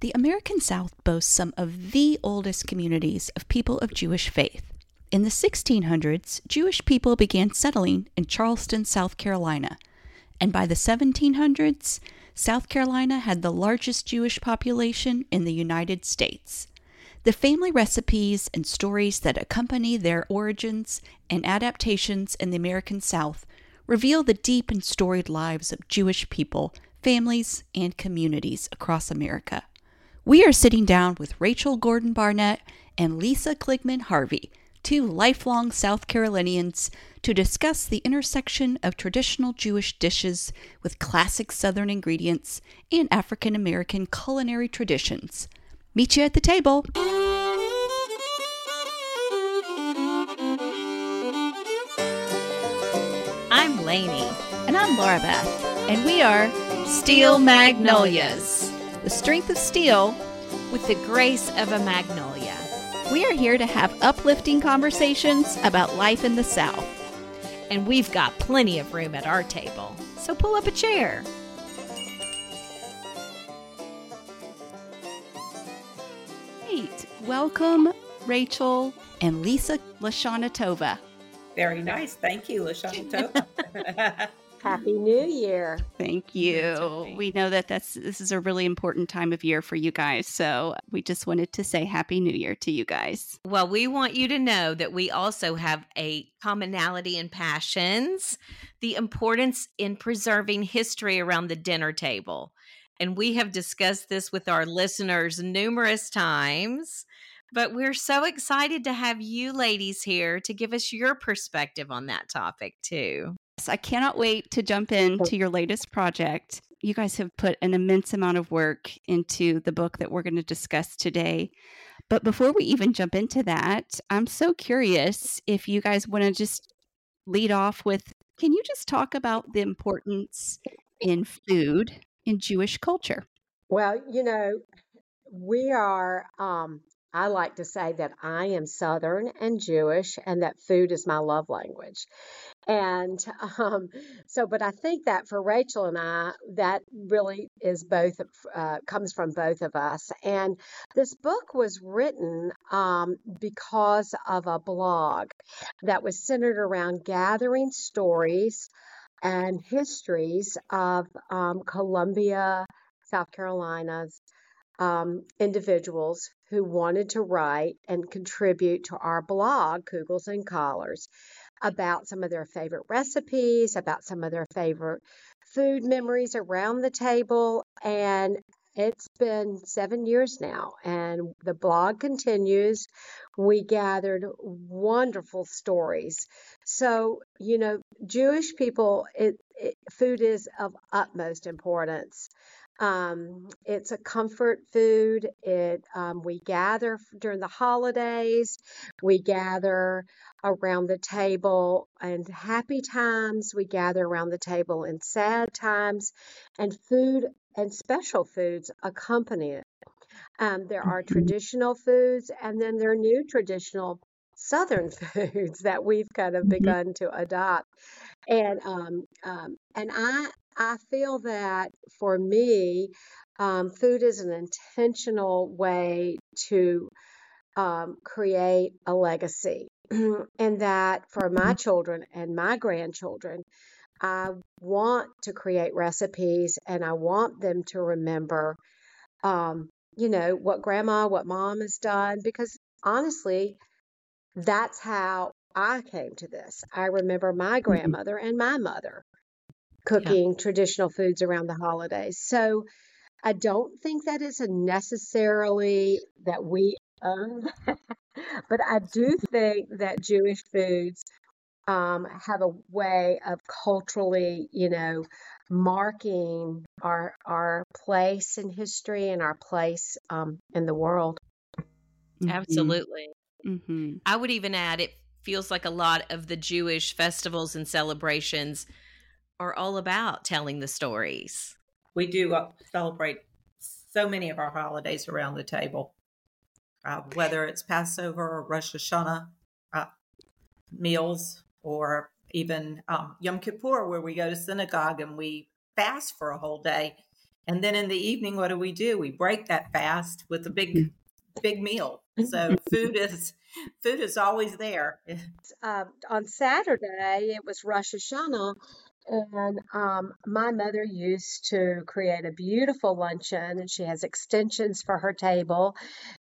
The American South boasts some of the oldest communities of people of Jewish faith. In the 1600s, Jewish people began settling in Charleston, South Carolina, and by the 1700s, South Carolina had the largest Jewish population in the United States. The family recipes and stories that accompany their origins and adaptations in the American South reveal the deep and storied lives of Jewish people, families, and communities across America. We are sitting down with Rachel Gordon Barnett and Lyssa Kligman Harvey, two lifelong South Carolinians, to discuss the intersection of traditional Jewish dishes with classic Southern ingredients and African American culinary traditions. Meet you at the table. I'm Lainey. And I'm Laura Beth, and we are Steel Magnolias, the strength of steel. With the grace of a magnolia. We are here to have uplifting conversations about life in the South. And we've got plenty of room at our table. So pull up a chair. Great. Welcome, Rachel and Lyssa Lashanatova. Very nice. Thank you, Lashana Happy New Year. Thank you. We know that that's this is a really important time of year for you guys. So we just wanted to say Happy New Year to you guys. Well, we want you to know that we also have a commonality in passions, the importance in preserving history around the dinner table. And we have discussed this with our listeners numerous times. But we're so excited to have you ladies here to give us your perspective on that topic, too. I cannot wait to jump into your latest project. You guys have put an immense amount of work into the book that we're going to discuss today. But before we even jump into that, I'm so curious if you guys want to just lead off with can you just talk about the importance in food in Jewish culture? Well, you know, we are um I like to say that I am Southern and Jewish and that food is my love language. And um, so, but I think that for Rachel and I, that really is both, uh, comes from both of us. And this book was written um, because of a blog that was centered around gathering stories and histories of um, Columbia, South Carolina's um, individuals who wanted to write and contribute to our blog, Kugels and Collards, about some of their favorite recipes, about some of their favorite food memories around the table. And it's been seven years now, and the blog continues. We gathered wonderful stories. So, you know, Jewish people, it, it, food is of utmost importance. Um, it's a comfort food. It um, we gather during the holidays. We gather around the table and happy times. We gather around the table in sad times, and food and special foods accompany it. Um, there are mm-hmm. traditional foods, and then there are new traditional Southern foods that we've kind of mm-hmm. begun to adopt. And um, um, and I I feel that for me, um, food is an intentional way to um, create a legacy. and that for my mm-hmm. children and my grandchildren, I want to create recipes and I want them to remember, um, you know, what grandma, what mom has done, because honestly, that's how I came to this. I remember my grandmother and my mother cooking traditional foods around the holidays. So I don't think that is a necessarily that we own, but I do think that Jewish foods um, have a way of culturally, you know, marking our our place in history and our place um, in the world. Mhm. Absolutely. Mhm. I would even add it feels like a lot of the Jewish festivals and celebrations are all about telling the stories. We do uh, celebrate so many of our holidays around the table, uh, whether it's Passover or Rosh Hashanah uh, meals, or even um, Yom Kippur, where we go to synagogue and we fast for a whole day. And then in the evening, what do we do? We break that fast with a big, big meal. So food is food is always there. uh, on Saturday, it was Rosh Hashanah, and um, my mother used to create a beautiful luncheon, and she has extensions for her table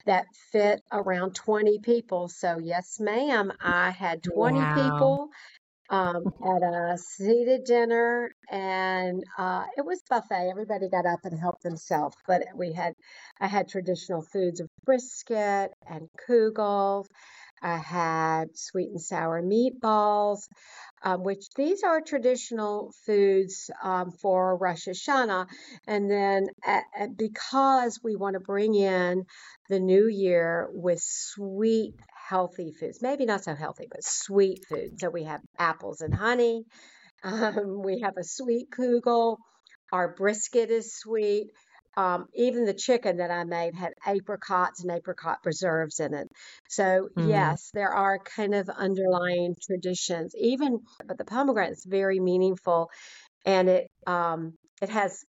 that fit around 20 people. So, yes, ma'am, I had 20 Wow. people um, at a seated dinner, and uh, it was buffet. Everybody got up and helped themselves, but we had I had traditional foods of brisket and kugel. I had sweet and sour meatballs, um, which these are traditional foods um, for Rosh Hashanah. And then uh, uh, because we want to bring in the new year with sweet, healthy foods, maybe not so healthy, but sweet food. So we have apples and honey. Um, we have a sweet kugel. Our brisket is sweet. Um, even the chicken that I made had apricots and apricot preserves in it. So Mm. yes, there are kind of underlying traditions. Even but the pomegranate is very meaningful, and it um, it has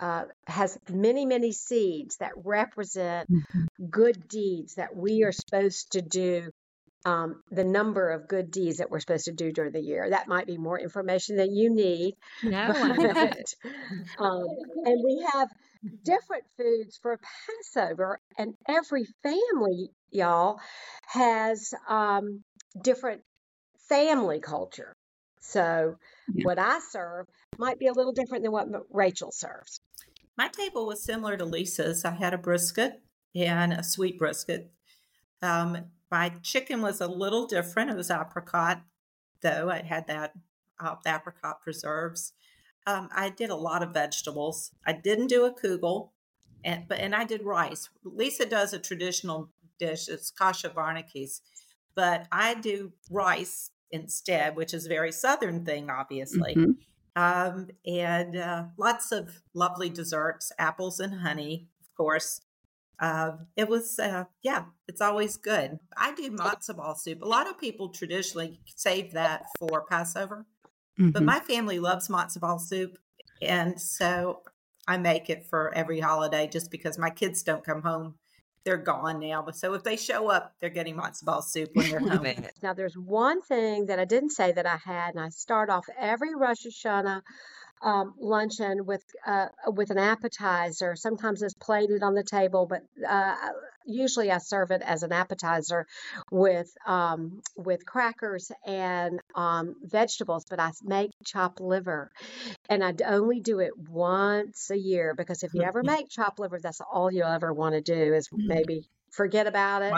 uh, has many many seeds that represent good deeds that we are supposed to do. Um, the number of good deeds that we're supposed to do during the year. That might be more information than you need. No, I love it. But, um, and we have different foods for Passover, and every family, y'all, has um, different family culture. So, Yeah. what I serve might be a little different than what Rachel serves. My table was similar to Lyssa's. I had a brisket and a sweet brisket. Um, my chicken was a little different. It was apricot, though. I had that uh, apricot preserves. Um, I did a lot of vegetables. I didn't do a kugel, and but and I did rice. Lyssa does a traditional dish. It's kasha varnishkes, but I do rice instead, which is a very southern thing, obviously Mhm. um, and uh, lots of lovely desserts, apples and honey, of course. Uh, it was, uh, yeah, it's always good. I do matzo ball soup. A lot of people traditionally save that for Passover, but Mhm. my family loves matzo ball soup, and so I make it for every holiday just because my kids don't come home. They're gone now, but so if they show up, they're getting matzo ball soup when they're Love home. Now, there's one thing that I didn't say that I had, and I start off every Rosh Hashanah um, luncheon with uh, with an appetizer. Sometimes it's plated on the table, but uh, usually I serve it as an appetizer with um, with crackers and um, vegetables. But I make chopped liver, and I only do it once a year because if you ever make chopped liver, that's all you'll ever want to do is maybe forget about it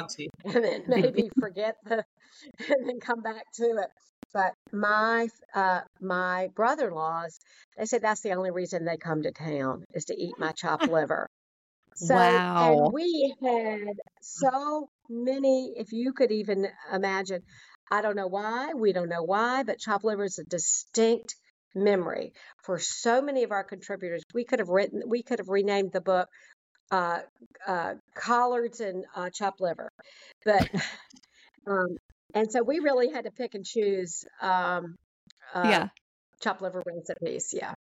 and then maybe forget the and then come back to it. But my uh my brother-in-laws, they said that's the only reason they come to town is to eat my chopped liver. So Wow. and we had so many, if you could even imagine, I don't know why, we don't know why, but chopped liver is a distinct memory for so many of our contributors. We could have written, we could have renamed the book uh, uh, collards and uh, chopped liver, but um, and so we really had to pick and choose um, uh, yeah. chopped liver recipes. Yeah.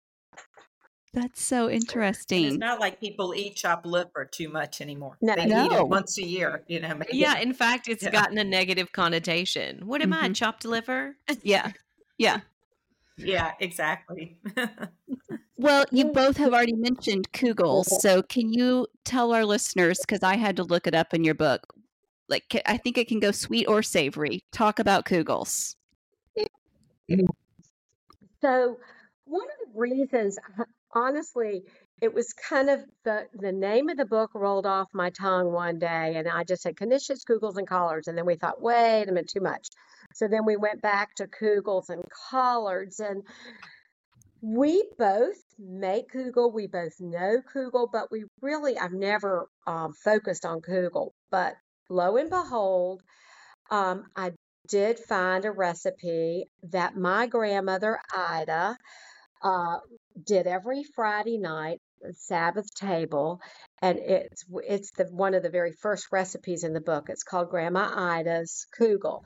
That's so And it's interesting. not like people eat chopped liver too much anymore. No. They eat it once a year, you know. maybe. Yeah, in fact, it's Yeah. gotten a negative connotation. What am I, Mhm. chopped liver? Yeah. Yeah. Yeah, exactly. Well, you both have already mentioned kugels. So, can you tell our listeners, because I had to look it up in your book, Like, I think it can go sweet or savory. Talk about kugels. So, one of the reasons, honestly, it was kind of the the name of the book rolled off my tongue one day, and I just said Knishes, Kugels, and Collards, and then we thought, wait a minute, too much. So then we went back to Kugels and Collards, and we both make Kugel. We both know Kugel, but we really, I've never um, focused on Kugel. But lo and behold, um, I did find a recipe that my grandmother Ida uh, did every Friday night, Sabbath table, and it's it's the one of the very first recipes in the book. It's called Grandma Ida's Kugel,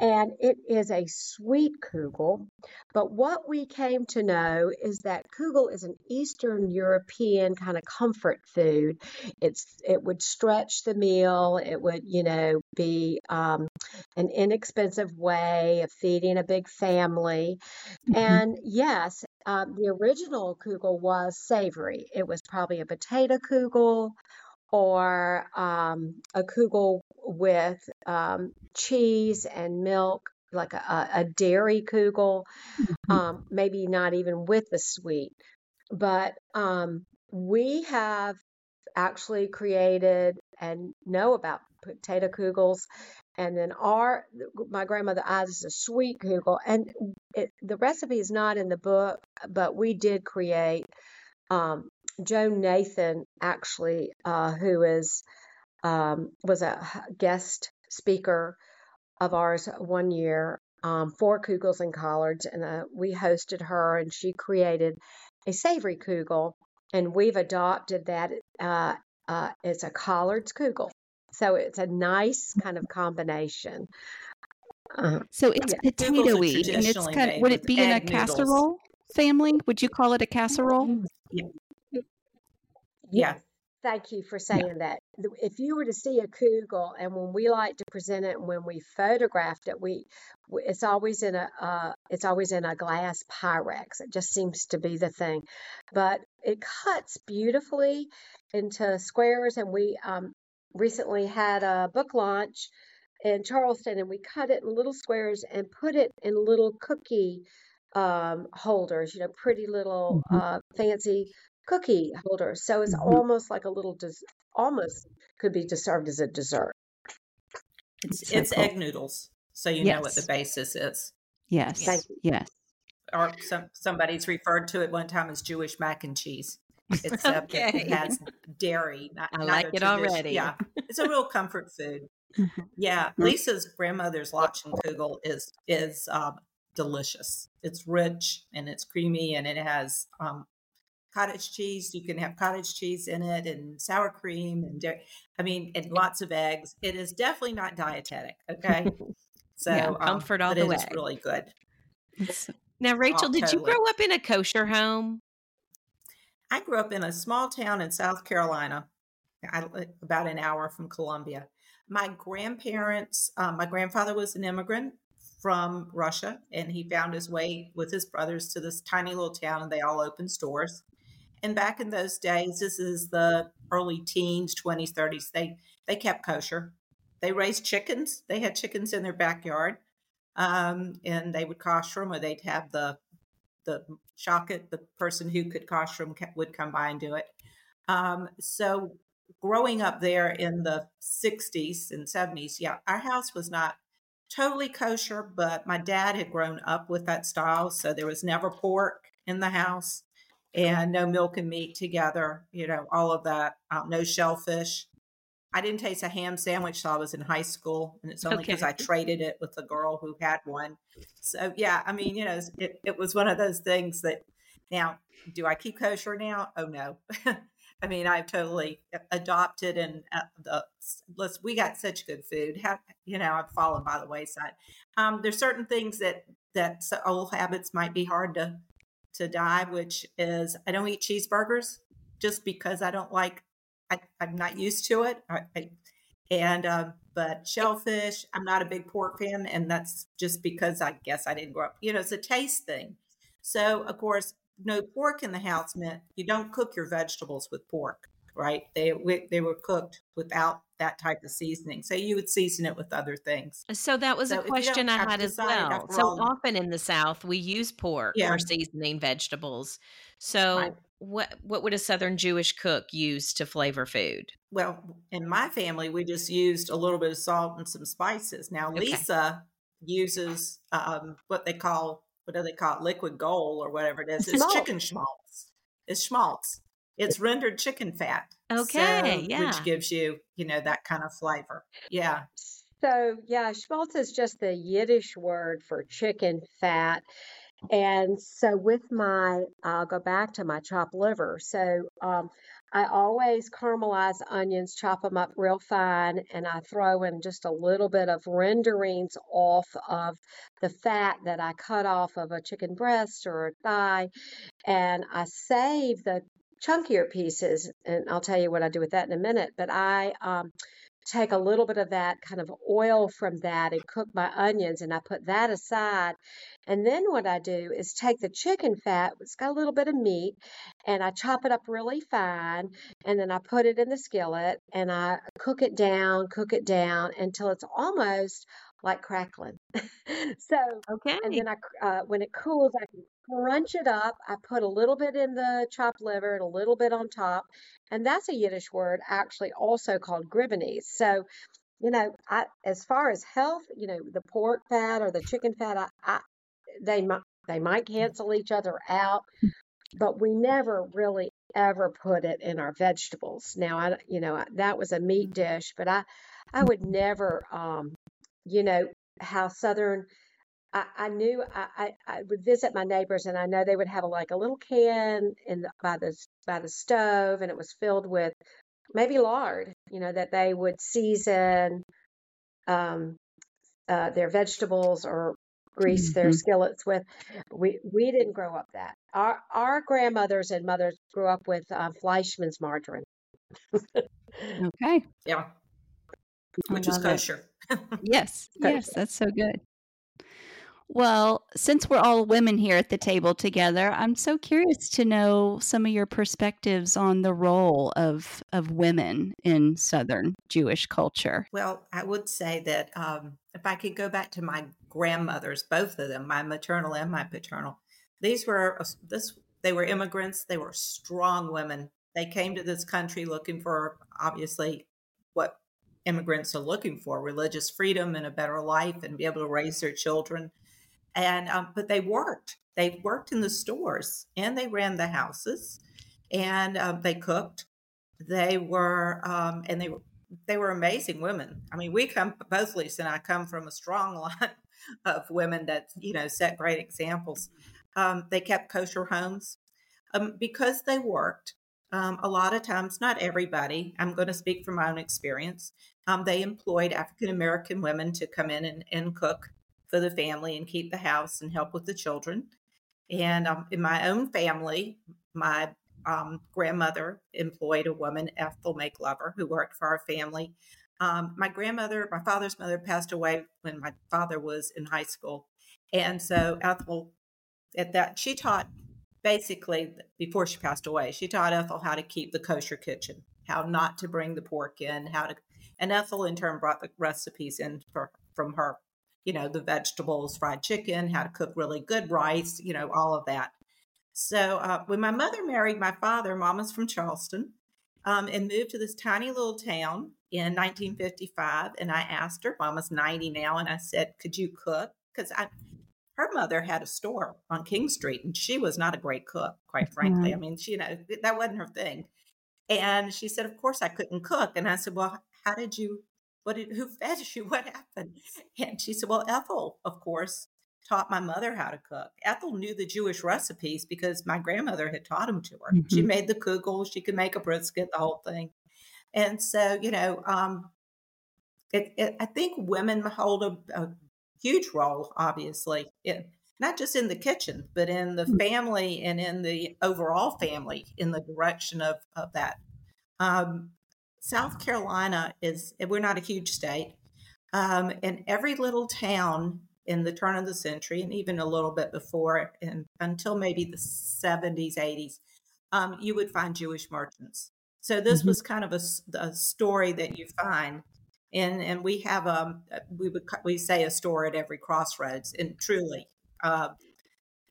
and it is a sweet kugel. But what we came to know is that kugel is an Eastern European kind of comfort food. It's it would stretch the meal. It would you know be um, an inexpensive way of feeding a big family. Mm-hmm. And yes, um, the original kugel was savory. It was probably a potato kugel or um, a kugel with um, cheese and milk, like a, a dairy kugel, mm-hmm. um, maybe not even with the sweet. But um, we have actually created and know about potato kugels. And then our my grandmother is a sweet kugel, and it, the recipe is not in the book, but we did create um, Joan Nathan, actually, uh, who is um, was a guest speaker of ours one year um, for Kugels and Collards, and uh, we hosted her, and she created a savory kugel, and we've adopted that. Uh, uh, it's a Collards kugel, so it's a nice kind of combination. Uh, so it's yeah. potatoey, and it's kind of, would it be in a casserole family? Would you call it a casserole? Yeah. Yeah. Thank you for saying that. If you were to see a kugel, and when we like to present it, and when we photographed it, we it's always in a uh, it's always in a glass Pyrex. It just seems to be the thing, but it cuts beautifully into squares. And we um, recently had a book launch in Charleston, and we cut it in little squares and put it in little cookie um, holders. You know, pretty little mm-hmm. uh, fancy cookie holder. So it's mm-hmm. almost like a little, des- almost could be served as a dessert. It's, so it's cool. egg noodles. So you yes. know what the basis is. Yes. Yes. Or some, somebody's referred to it one time as Jewish mac and cheese. Except okay. it has dairy. Not, I like it already. Yeah. It's a real comfort food. Mm-hmm. Yeah. Mm-hmm. Lyssa's grandmother's Kugel is, is, um, delicious. It's rich and it's creamy and it has um, cottage cheese. You can have cottage cheese in it and sour cream and dairy. I mean, and lots of eggs. It is definitely not dietetic. Okay. So yeah, um, comfort um, all the way. It's really good. Now, Rachel, did totally. you grow up in a kosher home? I grew up in a small town in South Carolina, about an hour from Columbia. My grandparents, um, my grandfather was an immigrant from Russia, and he found his way with his brothers to this tiny little town, and they all opened stores. And back in those days, this is the early teens, 20s, 30s, they, they kept kosher. They raised chickens. They had chickens in their backyard. Um, and they would kosher them, or they'd have the the shochet, the person who could kosher them would come by and do it. Um, so growing up there in the 60s and 70s, yeah, our house was not totally kosher, but my dad had grown up with that style. So there was never pork in the house and no milk and meat together, you know, all of that, um, no shellfish. I didn't taste a ham sandwich till I was in high school, and it's only because okay. I traded it with a girl who had one. So yeah, I mean, you know, it, it was one of those things that now, do I keep kosher now? Oh no. I mean, I've totally adopted and uh, the let's we got such good food. How, you know, I've fallen by the wayside. Um, there's certain things that that old habits might be hard to to die, which is I don't eat cheeseburgers just because I don't like, I, am not used to it. I, I, and, uh, but shellfish, I'm not a big pork fan. And that's just because I guess I didn't grow up, you know, it's a taste thing. So, of course, no pork in the house meant you don't cook your vegetables with pork, right? They, they were cooked without that type of seasoning. So you would season it with other things. So that was So a question I had as well. So all- often in the South, we use pork Yeah. for seasoning vegetables. So Right. what what would a Southern Jewish cook use to flavor food? Well, in my family, we just used a little bit of salt and some spices. Now, Okay. Lyssa uses um, what they call, what do they call it? Liquid gold or whatever it is. It's Schmaltz. chicken schmaltz. It's schmaltz. It's rendered chicken fat. Okay, So- yeah. Which gives you, you know, that kind of flavor. Yeah. So, yeah, schmaltz is just the Yiddish word for chicken fat. And so, with my, I'll go back to my chopped liver. So, um, I always caramelize onions, chop them up real fine, and I throw in just a little bit of renderings off of the fat that I cut off of a chicken breast or a thigh. And I save the chunkier pieces, and I'll tell you what I do with that in a minute. But I, um, take a little bit of that kind of oil from that and cook my onions and I put that aside. And then what I do is take the chicken fat, it's got a little bit of meat, and I chop it up really fine. And then I put it in the skillet and I cook it down, cook it down until it's almost like crackling. so, Okay. and then I, uh, when it cools, I can crunch it up. I put a little bit in the chopped liver and a little bit on top. And that's a Yiddish word actually also called gribenes. So, you know, I, as far as health, you know, the pork fat or the chicken fat, I, I, they might, they might cancel each other out, but we never really ever put it in our vegetables. Now, I, you know, that was a meat dish, but I, I would never, um, you know, how Southern I, I knew I, I, I would visit my neighbors and I know they would have a, like a little can in the, by the by the stove and it was filled with maybe lard, you know, that they would season um, uh, their vegetables or grease their Mhm. skillets with. We we didn't grow up that. Our our grandmothers and mothers grew up with uh, Fleischmann's margarine. Okay. Yeah. Which is kosher. Yes. Kosher. Yes, that's so good. Well, since we're all women here at the table together, I'm so curious to know some of your perspectives on the role of of women in Southern Jewish culture. Well, I would say that um, if I could go back to my grandmothers, both of them, my maternal and my paternal, these were this they were immigrants. They were strong women. They came to this country looking for obviously what immigrants are looking for: religious freedom and a better life, and be able to raise their children. And um, but they worked. They worked in the stores and they ran the houses, and um, they cooked. They were um, and they were they were amazing women. I mean, we come both Lyssa and I come from a strong line of women that you know set great examples. Um, they kept kosher homes um, because they worked. Um, a lot of times, not everybody. I'm going to speak from my own experience. Um, they employed African American women to come in and, and cook for the family and keep the house and help with the children. And um, in my own family, my um, grandmother employed a woman, Ethel Makelover, who worked for our family. Um, my grandmother, my father's mother, passed away when my father was in high school, and so Ethel, at that she taught basically before she passed away, she taught Ethel how to keep the kosher kitchen, how not to bring the pork in, how to, and Ethel in turn brought the recipes in for, from her, you know, the vegetables, fried chicken, how to cook really good rice, you know, all of that. So uh, when my mother married my father, Mama's from Charleston, um, and moved to this tiny little town in 1955. And I asked her, Mama's 90 now, and I said, "Could you cook?" Because I, her mother had a store on King Street, and she was not a great cook, quite frankly. I mean, she, you know, that wasn't her thing. And she said, "Of course I couldn't cook." And I said, "Well, how did you? What did? Who fed you? What happened?" And she said, "Well, Ethel, of course." taught my mother how to cook. Ethel knew the Jewish recipes because my grandmother had taught them to her. She Mhm. made the kugel, she could make a brisket, the whole thing. And so, you know, um, it, it, I think women hold a, a huge role, obviously, in, not just in the kitchen, but in the Mm. family and in the overall family in the direction of, of that. Um, South Carolina is, we're not a huge state. Um, and every little town in the turn of the century and even a little bit before and until maybe the 70s 80s um, you would find jewish merchants So this mm-hmm. was kind of a, a, story that you find, and and we have a um, we would we say a store at every crossroads, and truly, uh,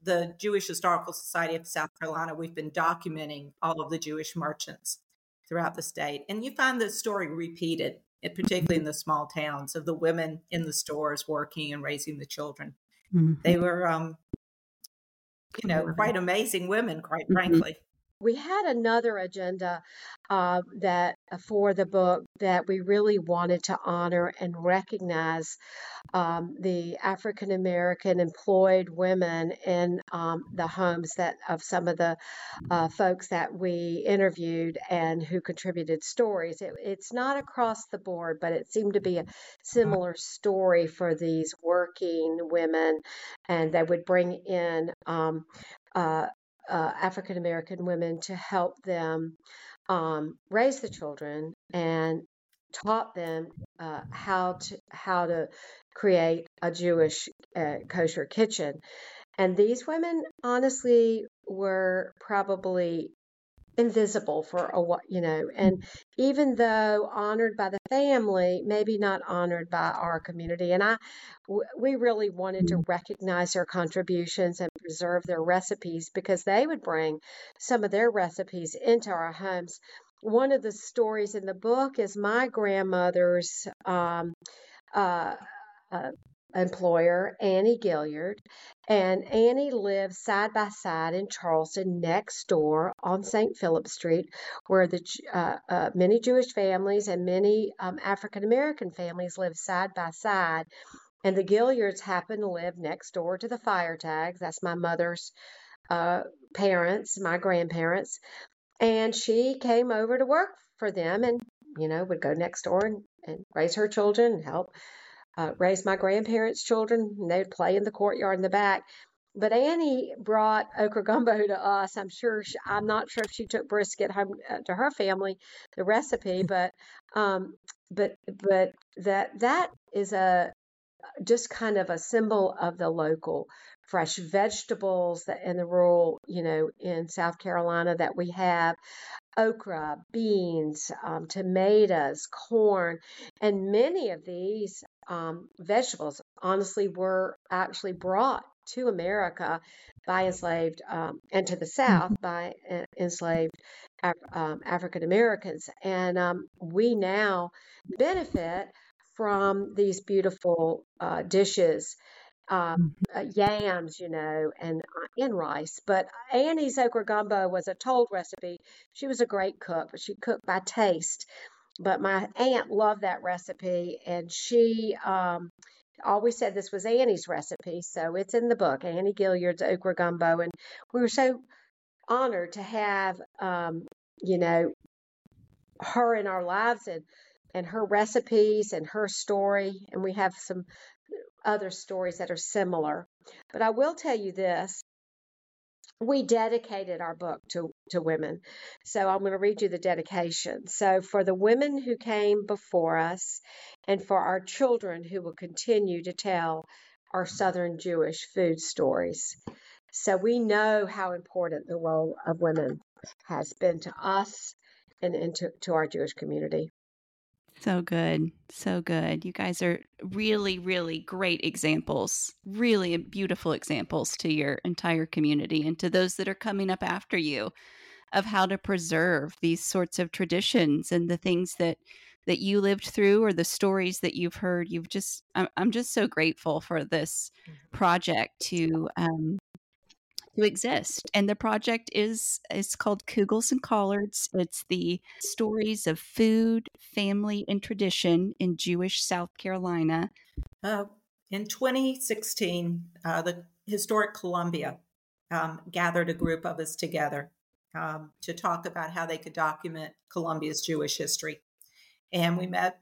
the Jewish Historical Society of South Carolina, we've been documenting all of the Jewish merchants throughout the state, and you find the story repeated, particularly in the small towns, of the women in the stores working and raising the children. Mm-hmm. They were, um, you know, quite amazing women, quite mm-hmm. frankly we had another agenda uh, that uh, for the book that we really wanted to honor and recognize um, the African American employed women in um, the homes that of some of the uh, folks that we interviewed and who contributed stories. It, it's not across the board, but it seemed to be a similar story for these working women, and they would bring in um, uh, uh, African American women to help them um, raise the children and taught them uh, how to how to create a Jewish uh, kosher kitchen. And these women, honestly, were probably invisible for a while, you know, and even though honored by the family, maybe not honored by our community. And I, we really wanted to recognize their contributions and preserve their recipes because they would bring some of their recipes into our homes. One of the stories in the book is my grandmother's um, uh, uh, employer, Annie Gilliard. And Annie lived side by side in Charleston, next door on St. Philip Street, where the uh, uh, many Jewish families and many um, African American families live side by side. And the Gilliards happened to live next door to the Feiertags. That's my mother's uh, parents, my grandparents. And she came over to work for them and, you know, would go next door and, and raise her children and help uh, raised my grandparents' children, and they'd play in the courtyard in the back. But Annie brought okra gumbo to us. I'm sure she, I'm not sure if she took brisket home uh, to her family, the recipe, but um, but but that that is a just kind of a symbol of the local fresh vegetables that in the rural, you know, in South Carolina that we have okra, beans, um, tomatoes, corn, and many of these um, vegetables, honestly, were actually brought to America by enslaved um, and to the South mm-hmm. by uh, enslaved Af- um, African Americans. And um, we now benefit from these beautiful uh, dishes. Um, mm-hmm. uh, yams, you know, and uh, and rice. But Annie's okra gumbo was a told recipe. She was a great cook, but she cooked by taste but my aunt loved that recipe and she um, always said this was Annie's recipe. So it's in the book, Annie Gilliard's okra gumbo. And we were so honored to have, um, you know, her in our lives and, and her recipes and her story. And we have some other stories that are similar. But I will tell you this we dedicated our book to, to women. So I'm going to read you the dedication. So, for the women who came before us, and for our children who will continue to tell our Southern Jewish food stories. So, we know how important the role of women has been to us and, and to, to our Jewish community. So good. So good. You guys are really, really great examples, really beautiful examples to your entire community and to those that are coming up after you of how to preserve these sorts of traditions and the things that that you lived through or the stories that you've heard you've just i'm, I'm just so grateful for this mm-hmm. project to um, to exist. And the project is is called Kugels and Collards. It's the stories of food, family, and tradition in Jewish South Carolina. Uh, in 2016, uh, the Historic Columbia um, gathered a group of us together um, to talk about how they could document Columbia's Jewish history. And we met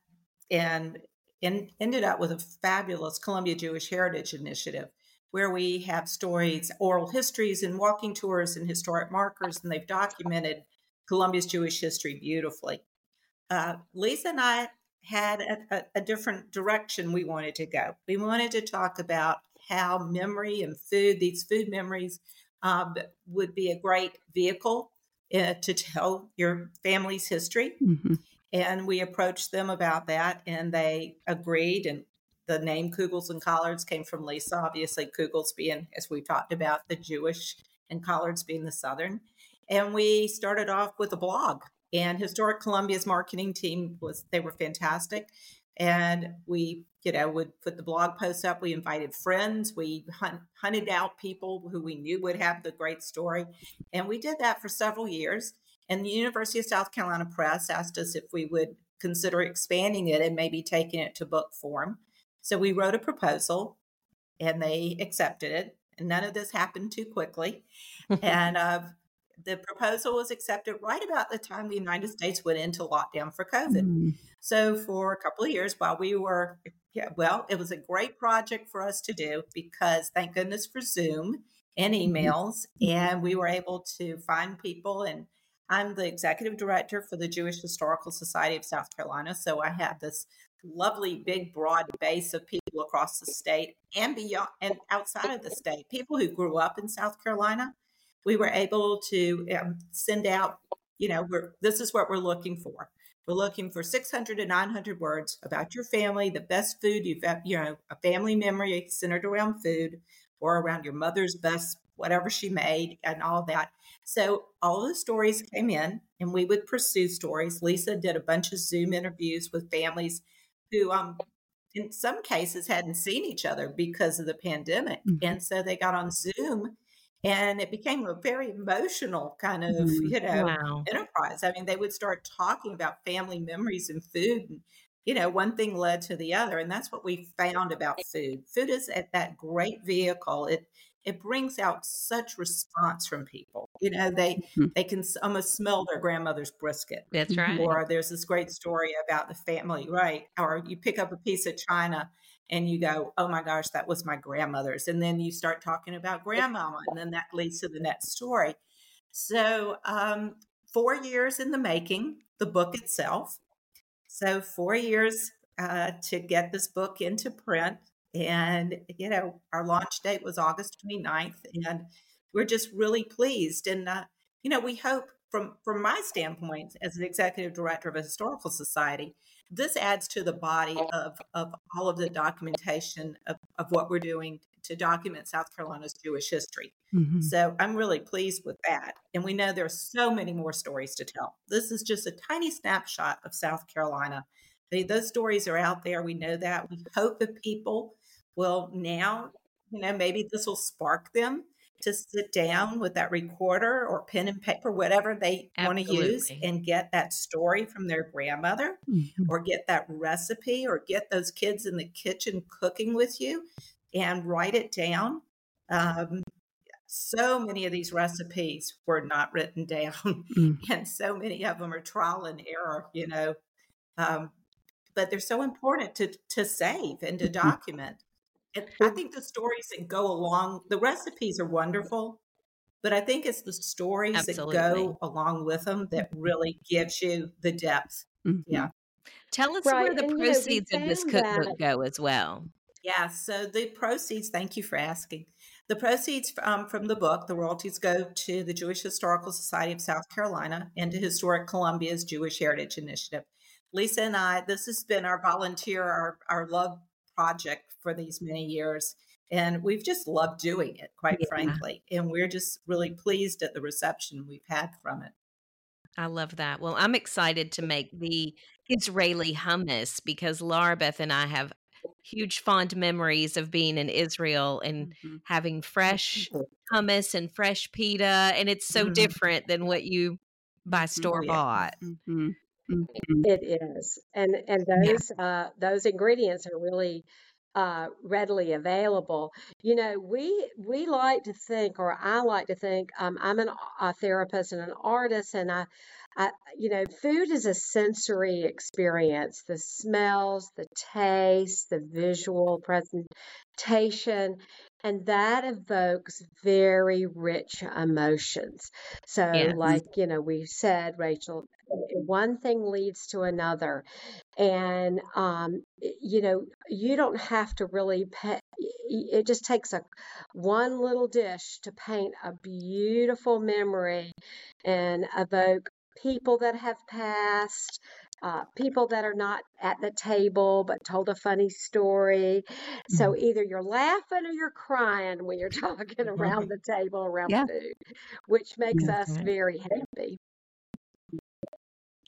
and, and ended up with a fabulous Columbia Jewish Heritage Initiative where we have stories, oral histories, and walking tours and historic markers, and they've documented Columbia's Jewish history beautifully. Uh, Lyssa and I had a, a, a, different direction we wanted to go. We wanted to talk about how memory and food, these food memories, um, would be a great vehicle uh, to tell your family's history. Mm-hmm. And we approached them about that, and they agreed. And the name Kugels and Collards came from Lyssa, obviously, Kugels being, as we talked about, the Jewish, and Collards being the Southern. And we started off with a blog. And Historic Columbia's marketing team was, they were fantastic. And we, you know, would put the blog posts up. We invited friends. We hunt, hunted out people who we knew would have the great story. And we did that for several years. And the University of South Carolina Press asked us if we would consider expanding it and maybe taking it to book form. So we wrote a proposal and they accepted it. And none of this happened too quickly. and uh, the proposal was accepted right about the time the United States went into lockdown for COVID. Mm-hmm. So for a couple of years while we were, yeah, well, it was a great project for us to do because thank goodness for Zoom and Mm-hmm. emails. And we were able to find people and I'm the executive director for the Jewish Historical Society of South Carolina. So I have this lovely, big, broad base of people across the state and beyond and outside of the state, people who grew up in South Carolina. We were able to um, send out, you know, this is what we're looking for. We're looking for 600 to 900 words about your family, the best food you've, you know, a family memory centered around food or around your mother's best, whatever she made, and all that. So all the stories came in, and we would pursue stories. Lyssa did a bunch of Zoom interviews with families who, um, in some cases, hadn't seen each other because of the pandemic, Mhm. and so they got on Zoom, and it became a very emotional kind of, Mhm. you know, Wow. enterprise. I mean, they would start talking about family memories and food. And, you know, one thing led to the other. And that's what we found about food. Food is at that great vehicle. It it brings out such response from people. You know, they Mhm. they can almost smell their grandmother's brisket. That's right. Or there's this great story about the family, right? Or you pick up a piece of china and you go, oh my gosh, that was my grandmother's. And then you start talking about grandmama, and then that leads to the next story. So, um, four years in the making, the book itself. So, four years uh, to get this book into print. And, you know, our launch date was August 29th. And we're just really pleased. And, uh, you know, we hope from, from my standpoint as an executive director of a historical society, this adds to the body of, of all of the documentation of, of what we're doing to document South Carolina's Jewish history. Mhm. So I'm really pleased with that. And we know there's so many more stories to tell. This is just a tiny snapshot of South Carolina. They, those stories are out there. We know that. We hope that people will now, you know, maybe this will spark them to sit down with that recorder or pen and paper, whatever they want to use, and get that story from their grandmother Mhm. or get that recipe or get those kids in the kitchen cooking with you and write it down. Um, so many of these recipes were not written down, Mm. and so many of them are trial and error, you know. Um, but they're so important to to save and to Mhm. document. And I think the stories that go along, the recipes are wonderful, but I think it's the stories Absolutely. that go along with them that really gives you the depth. Mhm. Yeah. Tell us Right, where the and, you know, proceeds of this cookbook that- go as well. Yeah, so the proceeds, thank you for asking. The proceeds um, from the book, the royalties go to the Jewish Historical Society of South Carolina and to Historic Columbia's Jewish Heritage Initiative. Lyssa and I, this has been our volunteer, our, our love project for these many years. And we've just loved doing it, quite Yeah. frankly. And we're just really pleased at the reception we've had from it. I love that. Well, I'm excited to make the Israeli hummus because Laura Beth and I have huge fond memories of being in Israel and Mhm. having fresh hummus and fresh pita. And it's so Mhm. different than what you buy Mhm. store yeah. bought. Mhm. Mhm. It is, and and Yeah. those uh, those ingredients are really uh, readily available. You know, we we like to think, or I like to think, um, I'm an, a therapist and an artist, and I, I, you know, food is a sensory experience. The smells, the taste, the visual presentation, and that evokes very rich emotions. So, Yes. like you know, we said, Rachel, one thing leads to another and um, you know you don't have to really pay it just takes a one little dish to paint a beautiful memory and evoke people that have passed, uh, people that are not at the table but told a funny story. So Mhm. either you're laughing or you're crying when you're talking around the table around Yeah. food, which makes us very happy.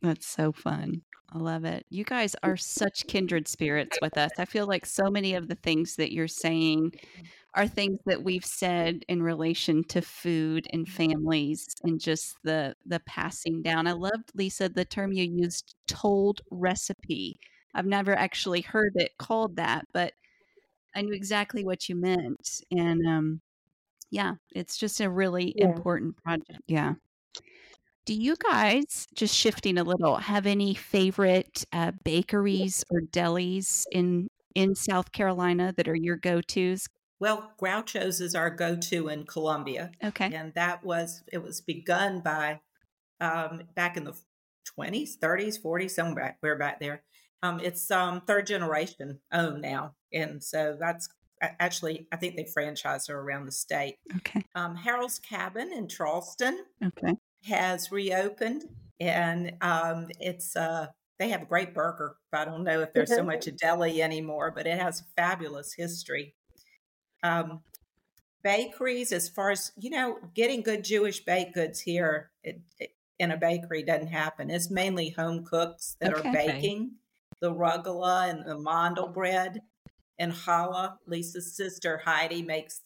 That's so fun. I love it. You guys are such kindred spirits with us. I feel like so many of the things that you're saying are things that we've said in relation to food and families and just the the passing down. I loved Lyssa the term you used told recipe. I've never actually heard it called that, but I knew exactly what you meant. And um yeah, it's just a really Yeah. important project. Yeah. Do you guys, just shifting a little, have any favorite uh, bakeries or delis in in South Carolina that are your go tos? Well, Groucho's is our go-to in Columbia, Okay. and that was it was begun by um, back in the twenties, thirties, forties, somewhere we're back there. Um, it's um, third generation owned now, and so that's actually I think they franchise her around the state. Okay. Um, Harold's Cabin in Charleston Okay. Has reopened, and um, it's uh, they have a great burger. I don't know if there's so much a deli anymore, but it has a fabulous history. Um, bakeries, as far as you know, getting good Jewish baked goods here it, it- in a bakery doesn't happen. It's mainly home cooks that Okay. are baking the rugula and the mandel bread and challah. Lyssa's sister Heidi makes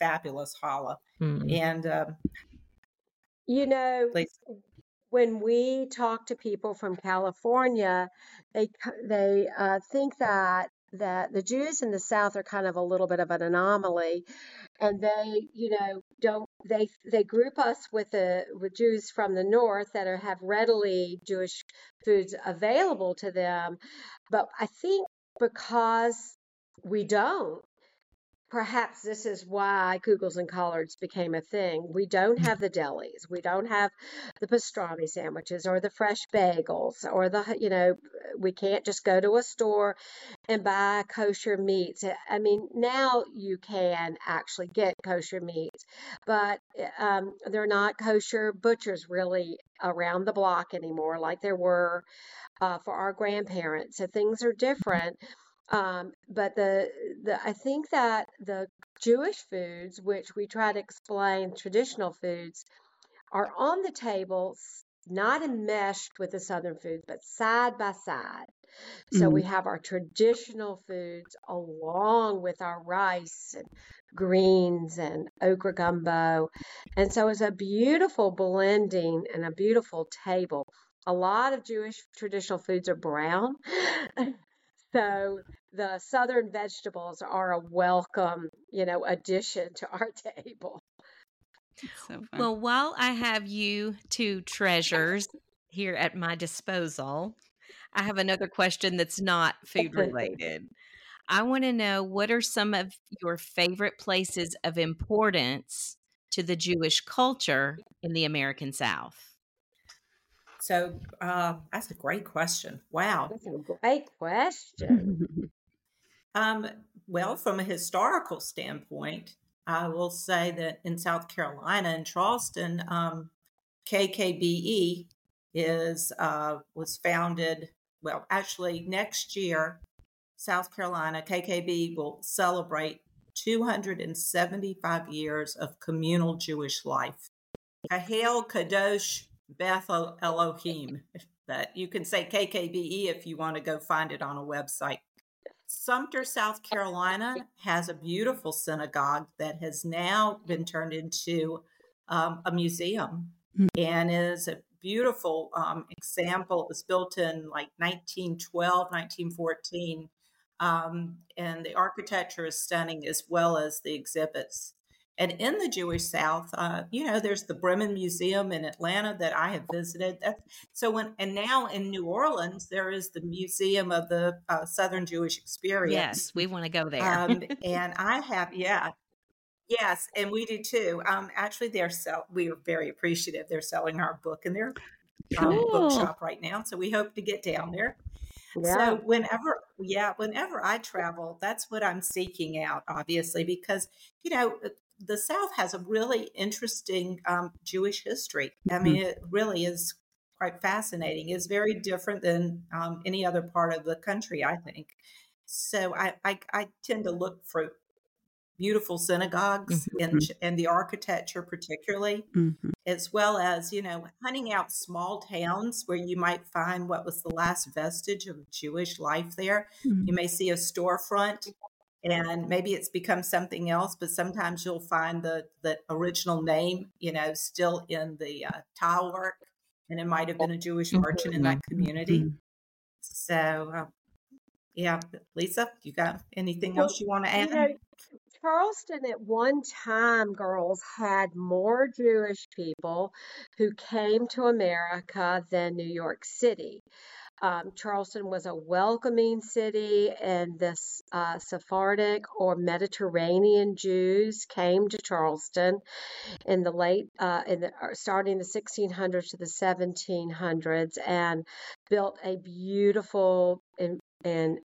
fabulous challah, Mm. and um, You know, Lyssa, when we talk to people from California, they they uh, think that that the Jews in the South are kind of a little bit of an anomaly, and they, you know, don't they they group us with the with Jews from the North that are, have readily Jewish foods available to them, but I think because we don't. Perhaps this is why Kugels and collards became a thing. We don't have the delis. We don't have the pastrami sandwiches or the fresh bagels or the, you know, we can't just go to a store and buy kosher meats. I mean, now you can actually get kosher meats, but um, they're not kosher butchers really around the block anymore like there were uh, for our grandparents. So things are different. Um, but the the I think that the Jewish foods, which we try to explain traditional foods, are on the table, not enmeshed with the Southern foods, but side by side. So we have our traditional foods along with our rice and greens and okra gumbo. And so it's a beautiful blending and a beautiful table. A lot of Jewish traditional foods are brown. So the southern vegetables are a welcome, you know, addition to our table. So. Well, while I have you two treasures here at my disposal, I have another question that's not food related. I want to know what are some of your favorite places of importance to the Jewish culture in the American South? So uh, that's a great question. Wow. That's a great question. Um, well, from a historical standpoint, I will say that in South Carolina, in Charleston, um, KKBE is uh, was founded. Well, actually, next year, South Carolina KKB will celebrate 275 years of communal Jewish life. Kahal Kadosh Beth Elohim. But you can say KKBE if you want to go find it on a website. Sumter, South Carolina has a beautiful synagogue that has now been turned into um, a museum Hmm. and is a beautiful um, example. It was built in like 1912, 1914. Um, and the architecture is stunning as well as the exhibits. And in the Jewish South, uh, you know, there's the Breman Museum in Atlanta that I have visited. That's, so when and now in New Orleans, there is the Museum of the uh, Southern Jewish Experience. Yes, we want to go there. Um, and I have, yeah, yes, and we do too. Um, actually, they're sell. We are very appreciative. They're selling our book in their um, Cool. bookshop right now, so we hope to get down there. Yeah. So whenever, yeah, whenever I travel, that's what I'm seeking out, obviously, because, you know, the South has a really interesting um, Jewish history. I mean, mm-hmm. it really is quite fascinating. It's very different than um, any other part of the country, I think. So I, I, I tend to look for beautiful synagogues mm-hmm. and and the architecture particularly mm-hmm. as well as you know hunting out small towns where you might find what was the last vestige of jewish life there mm-hmm. you may see a storefront and maybe it's become something else but sometimes you'll find the the original name you know still in the uh, tile work and it might have been a jewish merchant in that mm-hmm. community mm-hmm. so uh, yeah lyssa you got anything else you want to add you know, Charleston at one time, girls, had more Jewish people who came to America than New York City. Um, Charleston was a welcoming city, and the uh, Sephardic or Mediterranean Jews came to Charleston in the late, uh, in the uh, starting the 1600s to the 1700s, and built a beautiful and a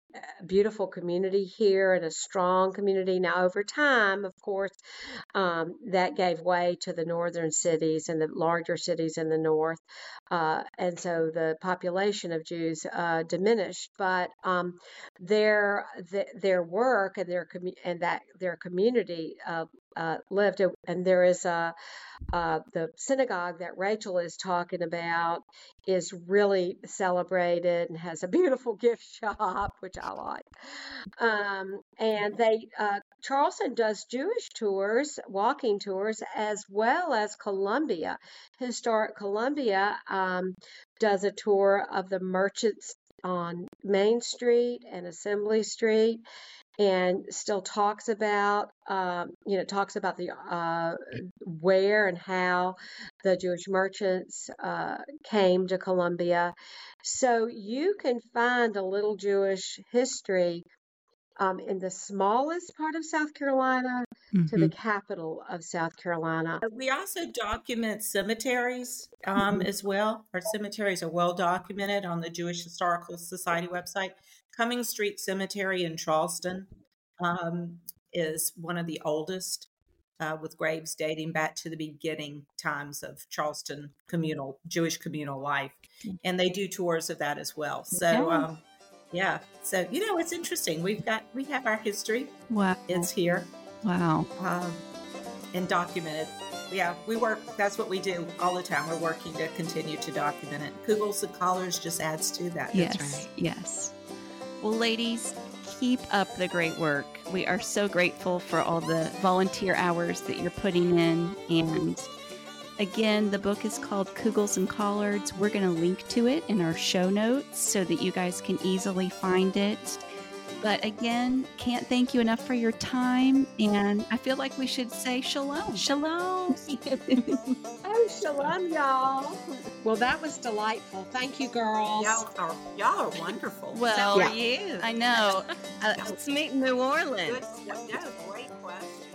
beautiful community here and a strong community. Now, over time, of course, um, that gave way to the northern cities and the larger cities in the north. Uh, and so the population of Jews uh, diminished, but um, their, their work and their and that their community uh, uh, lived. And there is a uh, the synagogue that Rachel is talking about is really celebrated and has a beautiful gift shop, which I like. Um, and they uh, Charleston does Jewish tours, walking tours, as well as Columbia. Historic Columbia um, does a tour of the merchants on Main Street and Assembly Street and still talks about um, you know talks about the uh, where and how the Jewish merchants uh, came to Columbia. So you can find a little Jewish history um, in the smallest part of South Carolina mm-hmm. to the mm-hmm. capital of South Carolina. We also document cemeteries um, mm-hmm. as well. Our cemeteries are well documented on the Jewish Historical Society website. Coming Street Cemetery in Charleston um, is one of the oldest, uh, with graves dating back to the beginning times of Charleston communal Jewish communal life, mm. and they do tours of that as well. So, um, yeah, so you know it's interesting. We've got we have our history. Wow, it's here. Wow, um, and documented. Yeah, we work. That's what we do all the time. We're working to continue to document it. Kugels and Collards just adds to that. Yes, right. yes. Well, ladies, keep up the great work. We are so grateful for all the volunteer hours that you're putting in. And again, the book is called Kugels and Collards. We're going to link to it in our show notes so that you guys can easily find it. But again, can't thank you enough for your time. And I feel like we should say shalom. Shalom. oh, shalom, y'all. Well, that was delightful. Thank you, girls. Y'all are, y'all are wonderful. Well, so are you. I know. uh, let's meet in New Orleans. Good, yeah, great question.